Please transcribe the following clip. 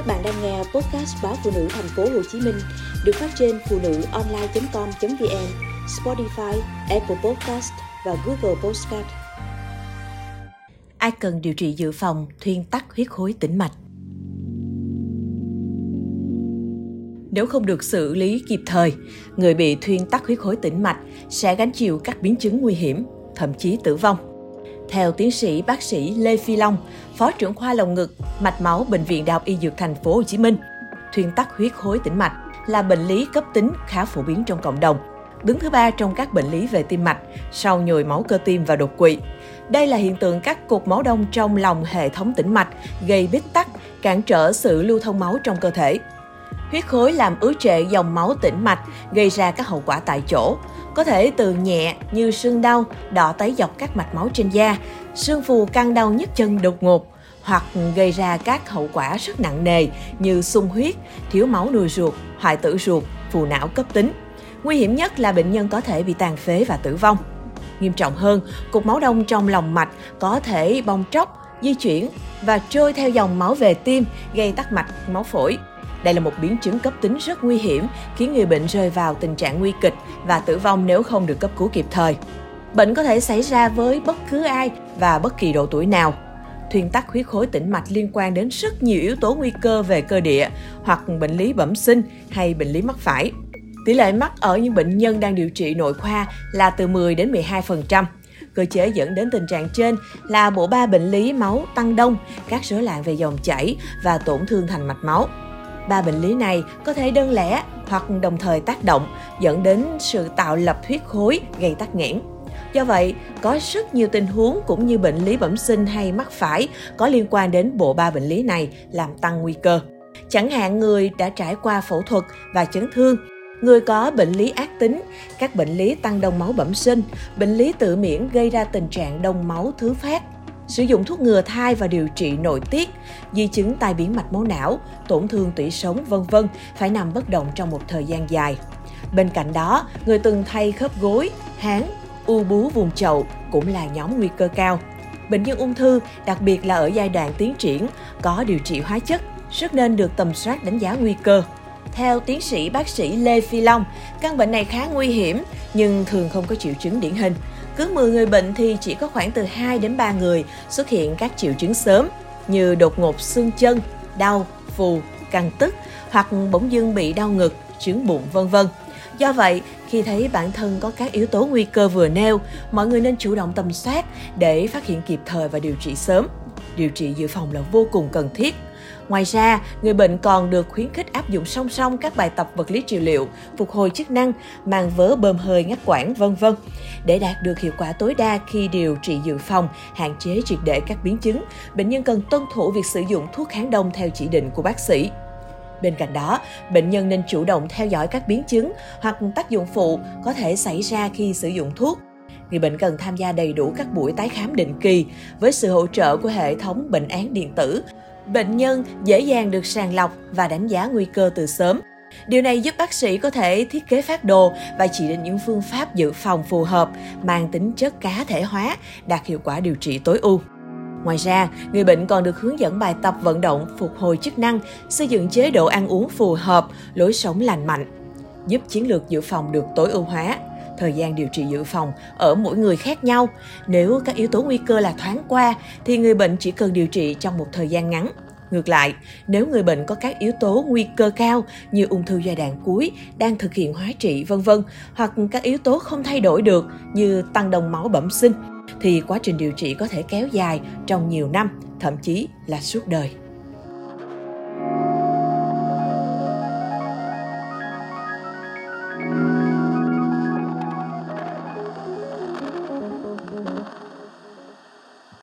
Các bạn đang nghe podcast báo phụ nữ thành phố Hồ Chí Minh được phát trên phụ nữ online.com.vn, Spotify, Apple Podcast và Google Podcast. Ai cần điều trị dự phòng thuyên tắc huyết khối tĩnh mạch? Nếu không được xử lý kịp thời, người bị thuyên tắc huyết khối tĩnh mạch sẽ gánh chịu các biến chứng nguy hiểm, thậm chí tử vong. Theo tiến sĩ bác sĩ Lê Phi Long, Phó trưởng khoa lồng ngực, mạch máu Bệnh viện Đại học Y Dược Thành phố Hồ Chí Minh, thuyên tắc huyết khối tĩnh mạch là bệnh lý cấp tính khá phổ biến trong cộng đồng. Đứng thứ ba trong các bệnh lý về tim mạch, sau nhồi máu cơ tim và đột quỵ. Đây là hiện tượng các cục máu đông trong lòng hệ thống tĩnh mạch gây bít tắc, cản trở sự lưu thông máu trong cơ thể. Huyết khối làm ứ trệ dòng máu tĩnh mạch, gây ra các hậu quả tại chỗ. Có thể từ nhẹ như sưng đau, đỏ tấy dọc các mạch máu trên da, sưng phù căng đau nhức chân đột ngột, hoặc gây ra các hậu quả rất nặng nề như sung huyết, thiếu máu nuôi ruột, hoại tử ruột, phù não cấp tính. Nguy hiểm nhất là bệnh nhân có thể bị tàn phế và tử vong. Nghiêm trọng hơn, cục máu đông trong lòng mạch có thể bong tróc, di chuyển và trôi theo dòng máu về tim, gây tắc mạch máu phổi. Đây là một biến chứng cấp tính rất nguy hiểm, khiến người bệnh rơi vào tình trạng nguy kịch và tử vong nếu không được cấp cứu kịp thời. Bệnh có thể xảy ra với bất cứ ai và bất kỳ độ tuổi nào. Thuyên tắc huyết khối tĩnh mạch liên quan đến rất nhiều yếu tố nguy cơ về cơ địa hoặc bệnh lý bẩm sinh hay bệnh lý mắc phải. Tỷ lệ mắc ở những bệnh nhân đang điều trị nội khoa là từ 10 đến 12%. Cơ chế dẫn đến tình trạng trên là bộ ba bệnh lý máu tăng đông, các rối loạn về dòng chảy và tổn thương thành mạch máu. Ba bệnh lý này có thể đơn lẻ hoặc đồng thời tác động dẫn đến sự tạo lập huyết khối gây tắc nghẽn. Do vậy, có rất nhiều tình huống cũng như bệnh lý bẩm sinh hay mắc phải có liên quan đến bộ ba bệnh lý này làm tăng nguy cơ. Chẳng hạn người đã trải qua phẫu thuật và chấn thương, người có bệnh lý ác tính, các bệnh lý tăng đông máu bẩm sinh, bệnh lý tự miễn gây ra tình trạng đông máu thứ phát, sử dụng thuốc ngừa thai và điều trị nội tiết, di chứng tai biến mạch máu não, tổn thương tủy sống vân vân phải nằm bất động trong một thời gian dài. Bên cạnh đó, người từng thay khớp gối, háng, u bú vùng chậu cũng là nhóm nguy cơ cao. Bệnh nhân ung thư, đặc biệt là ở giai đoạn tiến triển, có điều trị hóa chất, rất nên được tầm soát đánh giá nguy cơ. Theo tiến sĩ bác sĩ Lê Phi Long, căn bệnh này khá nguy hiểm nhưng thường không có triệu chứng điển hình. Cứ 10 người bệnh thì chỉ có khoảng từ 2 đến 3 người xuất hiện các triệu chứng sớm như đột ngột xương chân, đau, phù, căng tức hoặc bỗng dưng bị đau ngực, chứng bụng vân vân. Do vậy, khi thấy bản thân có các yếu tố nguy cơ vừa nêu, mọi người nên chủ động tầm soát để phát hiện kịp thời và điều trị sớm. Điều trị dự phòng là vô cùng cần thiết. Ngoài ra, người bệnh còn được khuyến khích áp dụng song song các bài tập vật lý trị liệu, phục hồi chức năng, màng vớ bơm hơi ngắt quãng vân vân để đạt được hiệu quả tối đa khi điều trị dự phòng, hạn chế triệt để các biến chứng. Bệnh nhân cần tuân thủ việc sử dụng thuốc kháng đông theo chỉ định của bác sĩ. Bên cạnh đó, bệnh nhân nên chủ động theo dõi các biến chứng hoặc tác dụng phụ có thể xảy ra khi sử dụng thuốc. Người bệnh cần tham gia đầy đủ các buổi tái khám định kỳ với sự hỗ trợ của hệ thống bệnh án điện tử. Bệnh nhân dễ dàng được sàng lọc và đánh giá nguy cơ từ sớm. Điều này giúp bác sĩ có thể thiết kế phát đồ và chỉ định những phương pháp dự phòng phù hợp, mang tính chất cá thể hóa, đạt hiệu quả điều trị tối ưu. Ngoài ra, người bệnh còn được hướng dẫn bài tập vận động, phục hồi chức năng, xây dựng chế độ ăn uống phù hợp, lối sống lành mạnh, giúp chiến lược dự phòng được tối ưu hóa. Thời gian điều trị dự phòng ở mỗi người khác nhau. Nếu các yếu tố nguy cơ là thoáng qua thì người bệnh chỉ cần điều trị trong một thời gian ngắn. Ngược lại, nếu người bệnh có các yếu tố nguy cơ cao như ung thư giai đoạn cuối, đang thực hiện hóa trị vân vân hoặc các yếu tố không thay đổi được như tăng đồng máu bẩm sinh thì quá trình điều trị có thể kéo dài trong nhiều năm, thậm chí là suốt đời.